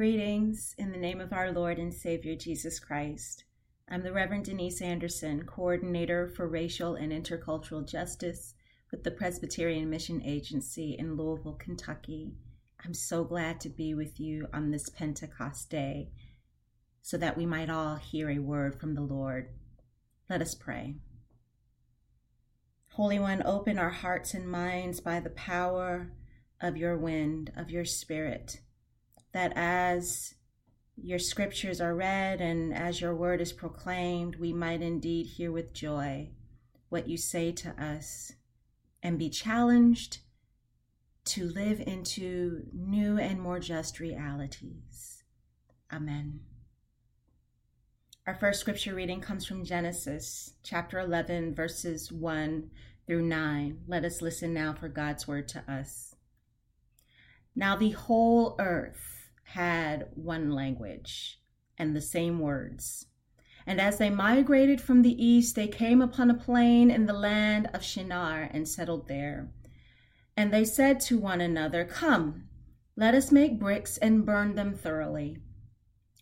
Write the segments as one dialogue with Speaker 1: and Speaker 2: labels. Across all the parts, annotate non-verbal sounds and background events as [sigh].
Speaker 1: Greetings in the name of our Lord and Savior Jesus Christ. I'm the Reverend Denise Anderson, Coordinator for Racial and Intercultural Justice with the Presbyterian Mission Agency in Louisville, Kentucky. I'm so glad to be with you on this Pentecost day so that we might all hear a word from the Lord. Let us pray. Holy One, open our hearts and minds by the power of your wind, of your spirit that as your scriptures are read and as your word is proclaimed, we might indeed hear with joy what you say to us and be challenged to live into new and more just realities. Amen. Our first scripture reading comes from Genesis chapter 11, verses 1 through 9. Let us listen now for God's word to us. Now, the whole earth had one language and the same words. And as they migrated from the east, they came upon a plain in the land of Shinar and settled there. And they said to one another, Come, let us make bricks and burn them thoroughly.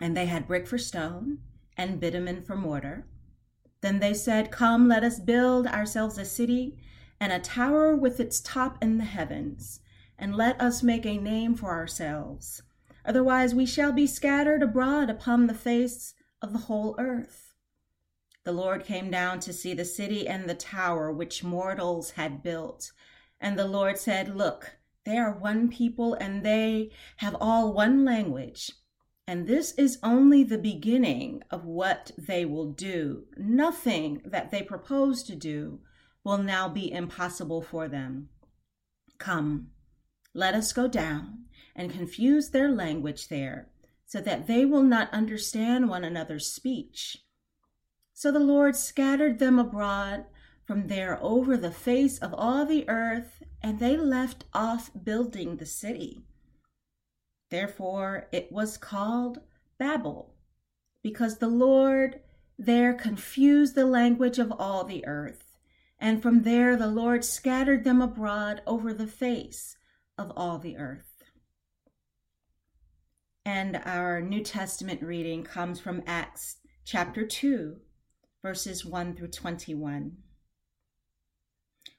Speaker 1: And they had brick for stone and bitumen for mortar. Then they said, Come, let us build ourselves a city and a tower with its top in the heavens, and let us make a name for ourselves Otherwise, we shall be scattered abroad upon the face of the whole earth. The Lord came down to see the city and the tower which mortals had built. And the Lord said, Look, they are one people, and they have all one language. And this is only the beginning of what they will do. Nothing that they propose to do will now be impossible for them. Come, let us go down and confuse their language there, so that they will not understand one another's speech. So the Lord scattered them abroad from there over the face of all the earth, and they left off building the city. Therefore it was called Babel, because the Lord there confused the language of all the earth. And from there the Lord scattered them abroad over the face of all the earth. And our New Testament reading comes from Acts chapter 2, verses 1 through 21.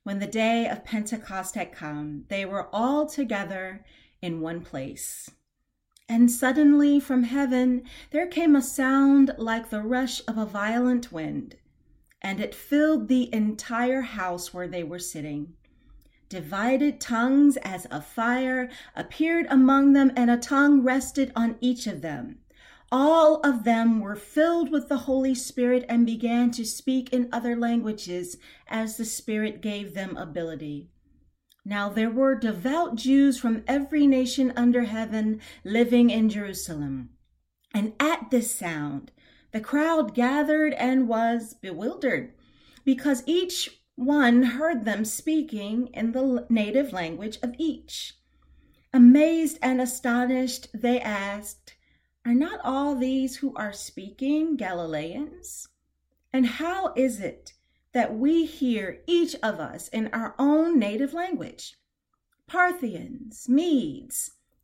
Speaker 1: When the day of Pentecost had come, they were all together in one place. And suddenly from heaven there came a sound like the rush of a violent wind, and it filled the entire house where they were sitting divided tongues as of fire appeared among them, and a tongue rested on each of them. All of them were filled with the Holy Spirit and began to speak in other languages as the Spirit gave them ability. Now there were devout Jews from every nation under heaven living in Jerusalem. And at this sound, the crowd gathered and was bewildered because each one heard them speaking in the native language of each. Amazed and astonished, they asked, Are not all these who are speaking Galileans? And how is it that we hear each of us in our own native language? Parthians, Medes,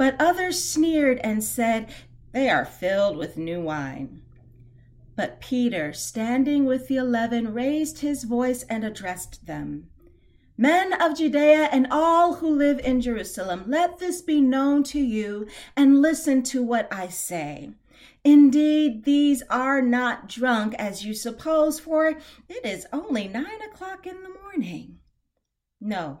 Speaker 1: But others sneered and said, They are filled with new wine. But Peter, standing with the eleven, raised his voice and addressed them Men of Judea and all who live in Jerusalem, let this be known to you and listen to what I say. Indeed, these are not drunk as you suppose, for it is only nine o'clock in the morning. No,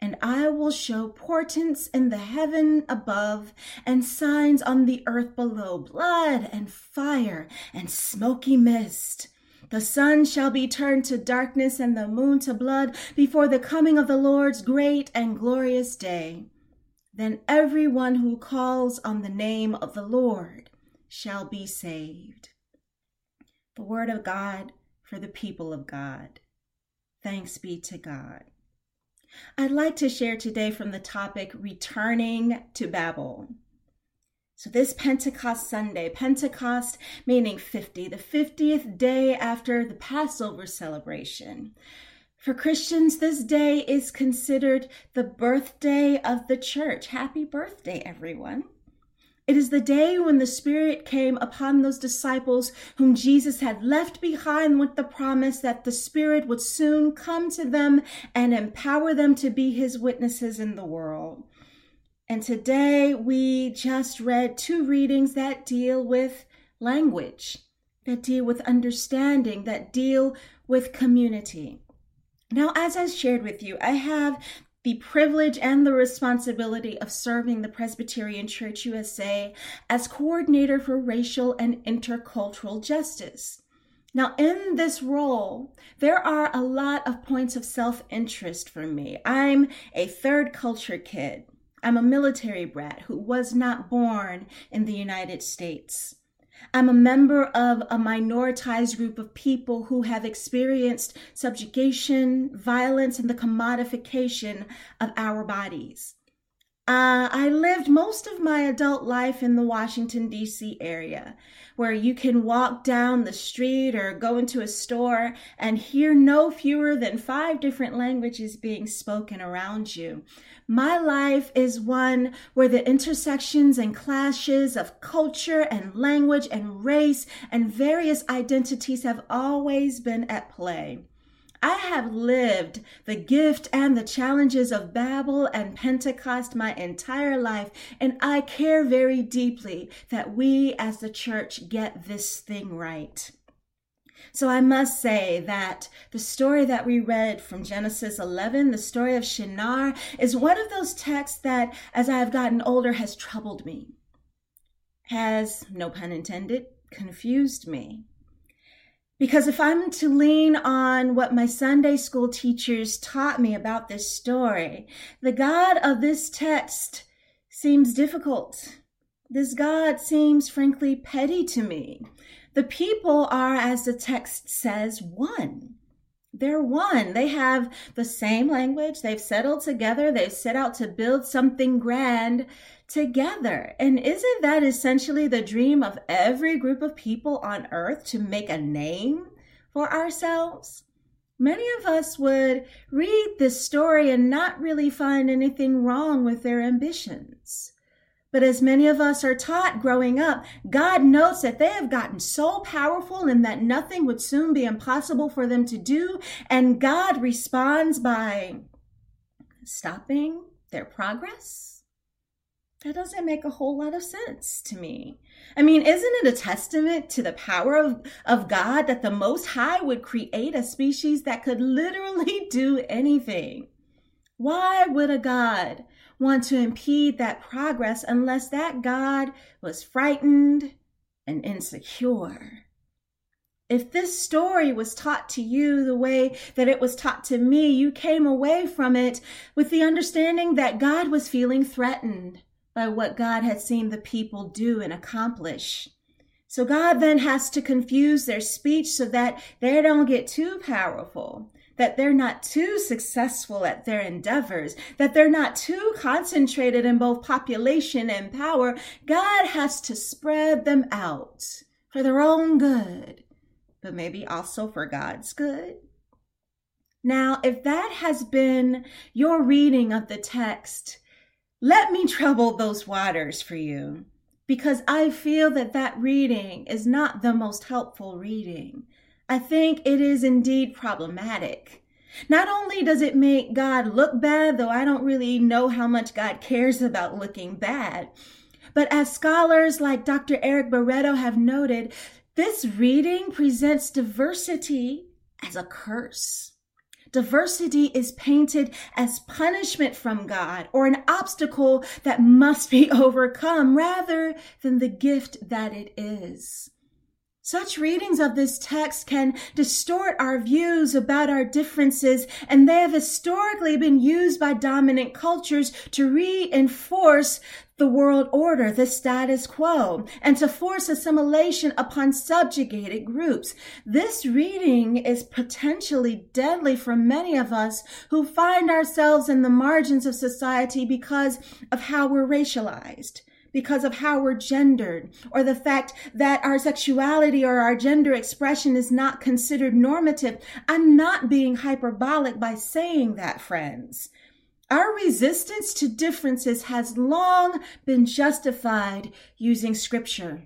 Speaker 1: And I will show portents in the heaven above and signs on the earth below blood and fire and smoky mist. The sun shall be turned to darkness and the moon to blood before the coming of the Lord's great and glorious day. Then everyone who calls on the name of the Lord shall be saved. The word of God for the people of God. Thanks be to God. I'd like to share today from the topic Returning to Babel. So, this Pentecost Sunday, Pentecost meaning 50, the 50th day after the Passover celebration. For Christians, this day is considered the birthday of the church. Happy birthday, everyone. It is the day when the Spirit came upon those disciples whom Jesus had left behind with the promise that the Spirit would soon come to them and empower them to be His witnesses in the world. And today we just read two readings that deal with language, that deal with understanding, that deal with community. Now, as I shared with you, I have the privilege and the responsibility of serving the Presbyterian Church USA as coordinator for racial and intercultural justice. Now, in this role, there are a lot of points of self interest for me. I'm a third culture kid. I'm a military brat who was not born in the United States. I'm a member of a minoritized group of people who have experienced subjugation, violence, and the commodification of our bodies. Uh, I lived most of my adult life in the Washington, D.C. area, where you can walk down the street or go into a store and hear no fewer than five different languages being spoken around you. My life is one where the intersections and clashes of culture and language and race and various identities have always been at play. I have lived the gift and the challenges of Babel and Pentecost my entire life, and I care very deeply that we as the church get this thing right. So I must say that the story that we read from Genesis 11, the story of Shinar, is one of those texts that, as I have gotten older, has troubled me, has, no pun intended, confused me. Because if I'm to lean on what my Sunday school teachers taught me about this story, the God of this text seems difficult. This God seems frankly petty to me. The people are, as the text says, one. They're one. They have the same language. They've settled together. They've set out to build something grand together. And isn't that essentially the dream of every group of people on earth to make a name for ourselves? Many of us would read this story and not really find anything wrong with their ambitions. But as many of us are taught growing up, God notes that they have gotten so powerful and that nothing would soon be impossible for them to do. And God responds by stopping their progress. That doesn't make a whole lot of sense to me. I mean, isn't it a testament to the power of, of God that the Most High would create a species that could literally [laughs] do anything? Why would a God want to impede that progress unless that God was frightened and insecure. If this story was taught to you the way that it was taught to me, you came away from it with the understanding that God was feeling threatened by what God had seen the people do and accomplish. So God then has to confuse their speech so that they don't get too powerful that they're not too successful at their endeavors, that they're not too concentrated in both population and power, God has to spread them out for their own good, but maybe also for God's good. Now, if that has been your reading of the text, let me [laughs] trouble those waters for you because I feel that that reading is not the most helpful reading. I think it is indeed problematic. Not only does it make God look bad, though I don't really know how much God cares about looking bad, But as scholars like Dr. Eric Barreto have noted, this reading presents diversity as a curse. Diversity is painted as punishment from God or an obstacle that must be [laughs] overcome rather than the gift that it is. Such readings of this text can distort our views about our differences, and they have historically been used by dominant cultures to reinforce the world order, the status quo, and to force assimilation upon subjugated groups. This reading is potentially deadly for many of us who find ourselves in the margins of society because of how we're racialized because of how we're gendered or the fact that our sexuality or our gender expression is not considered normative. I'm not being hyperbolic by saying that, friends. Our resistance to differences has long been justified using scripture.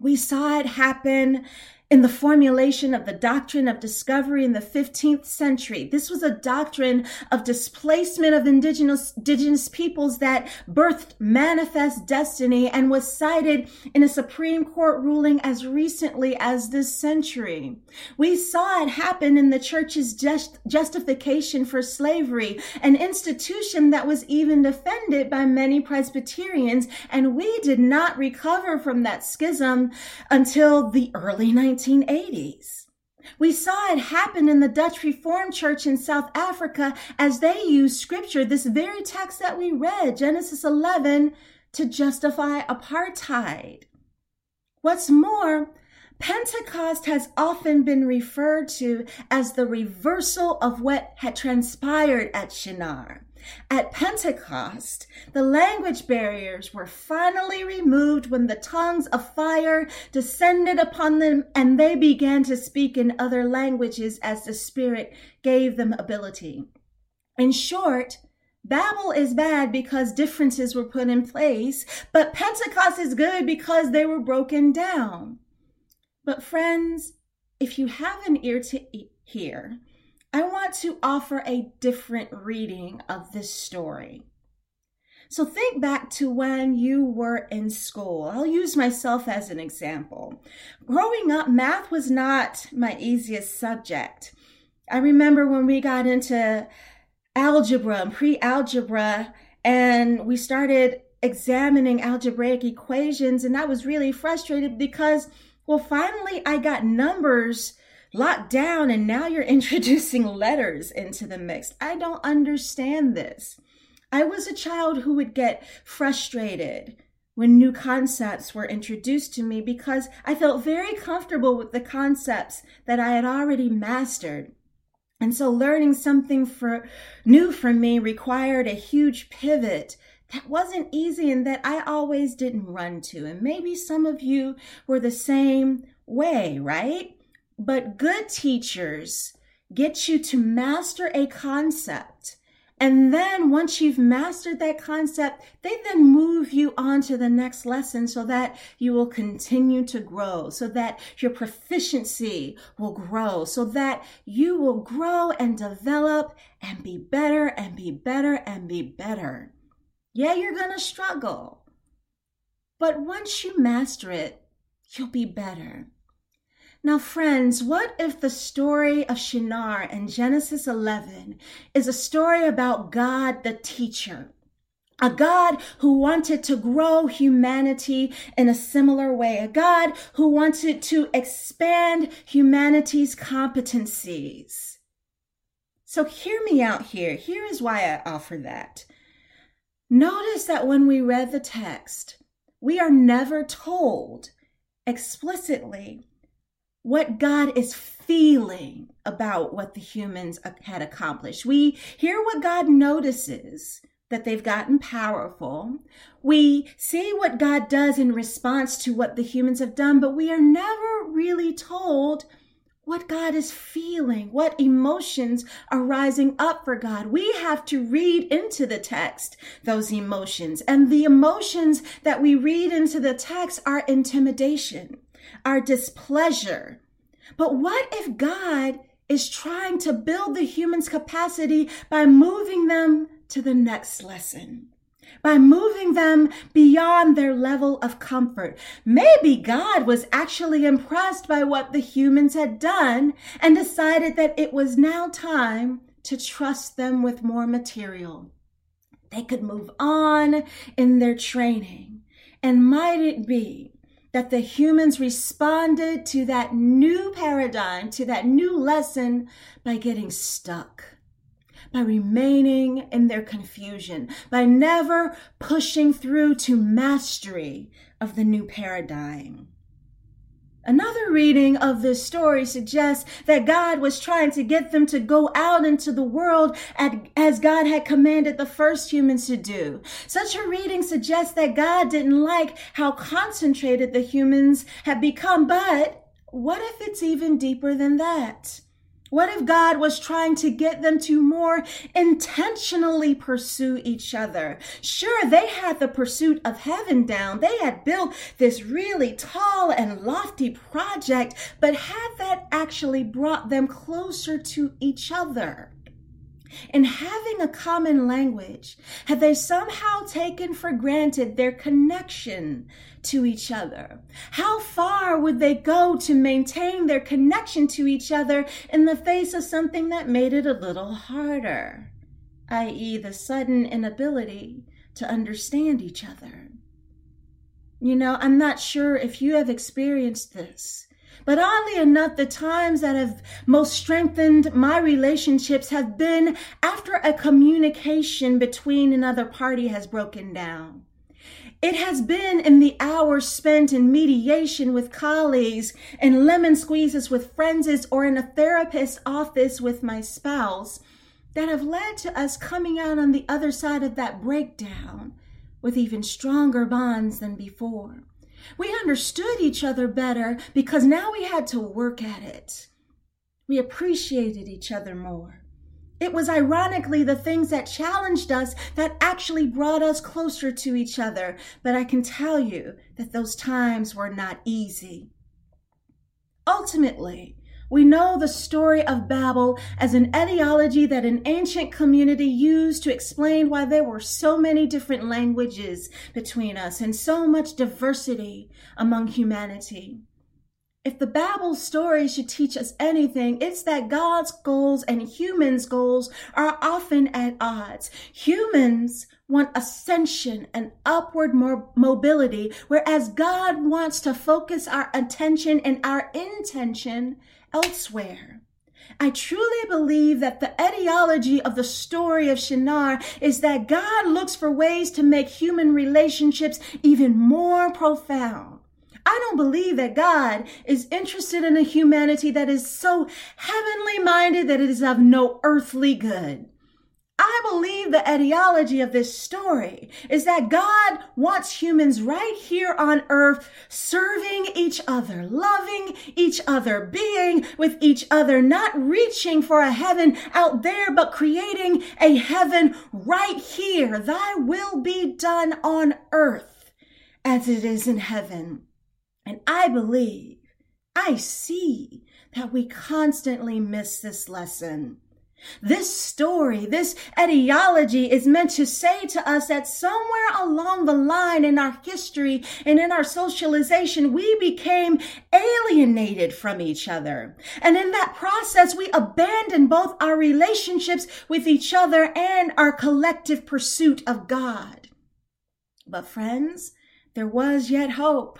Speaker 1: We saw it happen in the formulation of the doctrine of discovery in the 15th century. This was a doctrine of displacement of indigenous, indigenous peoples that birthed manifest destiny and was cited in a Supreme Court ruling as recently as this century. We saw it happen in the church's just, justification for slavery, an institution that was even defended by many Presbyterians, and we did not recover from that schism until the early 19th 1980s. We saw it happen in the Dutch Reformed Church in South Africa as they used scripture, this very text that we read, Genesis 11, to justify apartheid. What's more, Pentecost has often been referred to as the reversal of what had transpired at Shinar. At Pentecost, the language barriers were finally removed when the tongues of fire descended upon them and they began to speak in other languages as the Spirit gave them ability. In short, Babel is bad because differences were put in place, but Pentecost is good because they were broken down. But, friends, if you have an ear to hear, I want to offer a different reading of this story. So think back to when you were in school. I'll use myself as an example. Growing up, math was not my easiest subject. I remember when we got into algebra and pre algebra, and we started examining algebraic equations, and I was really frustrated because, well, finally I got numbers locked down and now you're [laughs] introducing letters into the mix. I don't understand this. I was a child who would get frustrated when new concepts were introduced to me because I felt very comfortable with the concepts that I had already mastered. And so learning something for new for me required a huge pivot that wasn't easy and that I always didn't run to. And maybe some of you were the same way, right? But good teachers get you to master a concept. And then once you've mastered that concept, they then move you on to the next lesson so that you will continue to grow, so that your proficiency will grow, so that you will grow and develop and be better and be better and be better. Yeah, you're going to struggle. But once you master it, you'll be better. Now, friends, what if the story of Shinar in Genesis 11 is a story about God the teacher? A God who wanted to grow humanity in a similar way. A God who wanted to expand humanity's competencies. So hear me out here. Here is why I offer that. Notice that when we read the text, we are never told explicitly what God is feeling about what the humans uh, had accomplished. We hear what God notices that they've gotten powerful. We see what God does in response to what the humans have done, but we are never really told what God is feeling, what emotions are rising up for God. We have to read into the text those emotions. And the emotions that we read into the text are intimidation our displeasure. But what if God is trying to build the human's capacity by moving them to the next lesson? by moving them beyond their level of comfort. Maybe God was actually impressed by what the humans had done and decided that it was now time to trust them with more material. They could move on in their training. And might it be that the humans responded to that new paradigm, to that new lesson by getting stuck by remaining in their confusion, by never pushing through to mastery of the new paradigm. Another reading of this story suggests that God was trying to get them to go out into the world as God had commanded the first humans to do. Such a reading suggests that God didn't like how concentrated the humans had become, but what if it's even deeper than that? What if God was trying to get them to more intentionally pursue each other? Sure, they had the pursuit of heaven down. They had built this really tall and lofty project, but had that actually brought them closer to each other? In having a common language, have they somehow taken for granted their connection to each other? How far would they go to maintain their connection to each other in the face of something that made it a little harder, i.e., the sudden inability to understand each other? You know, I'm not sure if you have experienced this but oddly enough, the times that have most strengthened my relationships have been after a communication between another party has broken down. It has been in the hours spent in mediation with colleagues and lemon squeezes with friends or in a therapist's office with my spouse that have led to us coming out on the other side of that breakdown with even stronger bonds than before. We understood each other better because now we had to work at it. We appreciated each other more. It was ironically the things that challenged us that actually brought us closer to each other. But I can tell you that those times were not easy. Ultimately, we know the story of Babel as an etiology that an ancient community used to explain why there were so many different languages between us and so much diversity among humanity. If the Babel story should teach us anything, it's that God's goals and humans' goals are often at odds. Humans want ascension and upward mobility, whereas God wants to focus our attention and our intention elsewhere. I truly believe that the etiology of the story of Shinar is that God looks for ways to make human relationships even more profound. I don't believe that God is interested in a humanity that is so heavenly minded that it is of no earthly good. I believe the etiology of this story is that God wants humans right here on earth serving each other, loving each other, being with each other, not reaching for a heaven out there, but creating a heaven right here. Thy will be done on earth as it is in heaven. And I believe, I see that we constantly miss this lesson. This story, this etiology is meant to say to us that somewhere along the line in our history and in our socialization, we became alienated from each other. And in that process, we abandoned both our relationships with each other and our collective pursuit of God. But friends, there was yet hope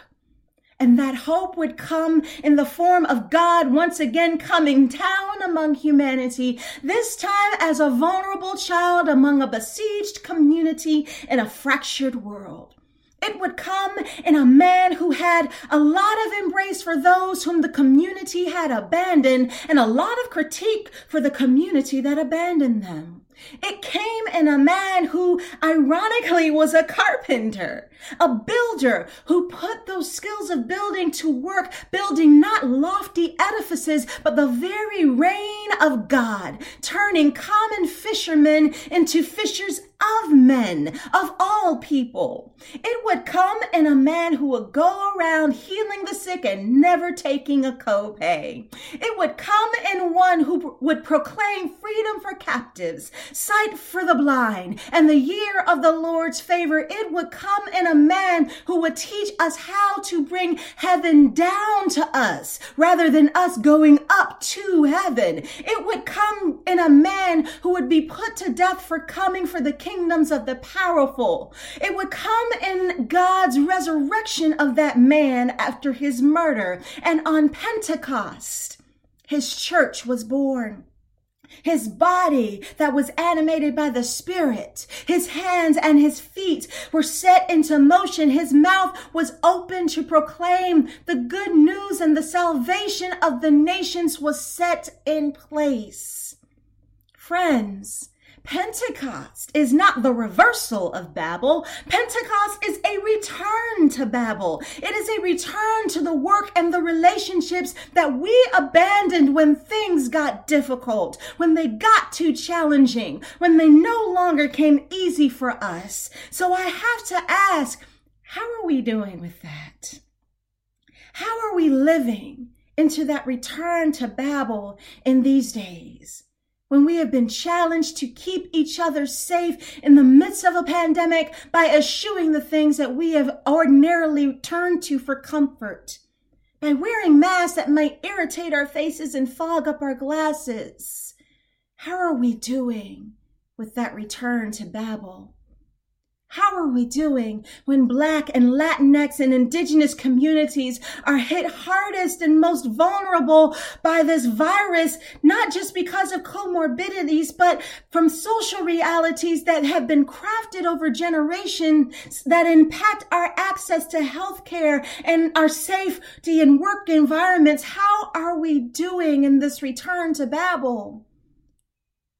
Speaker 1: and that hope would come in the form of God once again coming down among humanity, this time as a vulnerable child among a besieged community in a fractured world. It would come in a man who had a lot of embrace for those whom the community had abandoned and a lot of critique for the community that abandoned them. It came in a man who ironically was a carpenter, a builder who put those skills of building to work, building not lofty edifices, but the very reign of God, turning common fishermen into fishers of men, of all people. It would come in a man who would go around healing the sick and never taking a copay. It would come in one who would proclaim freedom for captives, sight for the blind, and the year of the Lord's favor. It would come in a man who would teach us how to bring heaven down to us rather than us going up to heaven. It would come in a man who would be put to death for coming for the kingdoms of the powerful. It would come in God's resurrection of that man after his murder. And on Pentecost, his church was born. His body that was animated by the Spirit, his hands and his feet were set into motion. His mouth was open to proclaim the good news and the salvation of the nations was set in place. Friends, Pentecost is not the reversal of Babel. Pentecost is a return to Babel. It is a return to the work and the relationships that we abandoned when things got difficult, when they got too challenging, when they no longer came easy for us. So I have to ask, how are we doing with that? How are we living into that return to Babel in these days? When we have been challenged to keep each other safe in the midst of a pandemic by eschewing the things that we have ordinarily turned to for comfort, by wearing masks that might irritate our faces and fog up our glasses. How are we doing with that return to Babel? How are we doing when Black and Latinx and Indigenous communities are hit hardest and most vulnerable by this virus, not just because of comorbidities, but from social realities that have been crafted over generations that impact our access to healthcare and our safety and work environments? How are we doing in this return to Babel?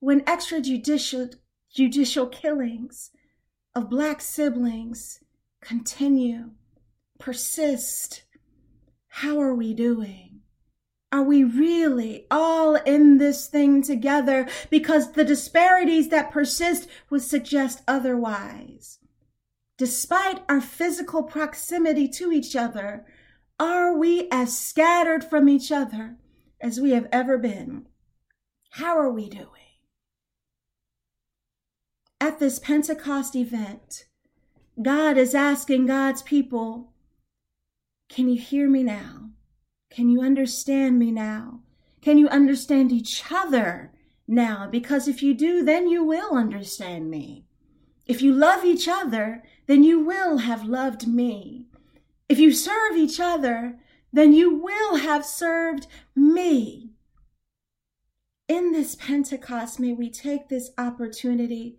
Speaker 1: When extrajudicial judicial killings, of Black siblings continue, persist. How are we doing? Are we really all in this thing together? Because the disparities that persist would suggest otherwise. Despite our physical proximity to each other, are we as scattered from each other as we have ever been? How are we doing? At this Pentecost event, God is asking God's people, Can you hear me now? Can you understand me now? Can you understand each other now? Because if you do, then you will understand me. If you love each other, then you will have loved me. If you serve each other, then you will have served me. In this Pentecost, may we take this opportunity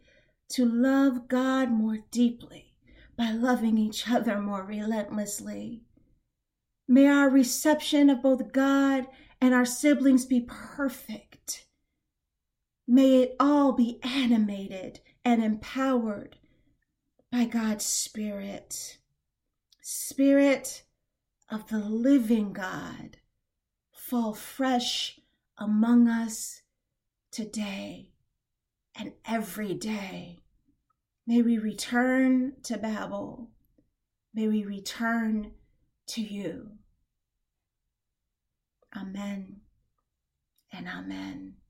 Speaker 1: to love God more deeply by loving each other more relentlessly. May our reception of both God and our siblings be perfect. May it all be animated and empowered by God's Spirit. Spirit of the living God, fall fresh among us today and every day. May we return to Babel. May we return to you. Amen and amen.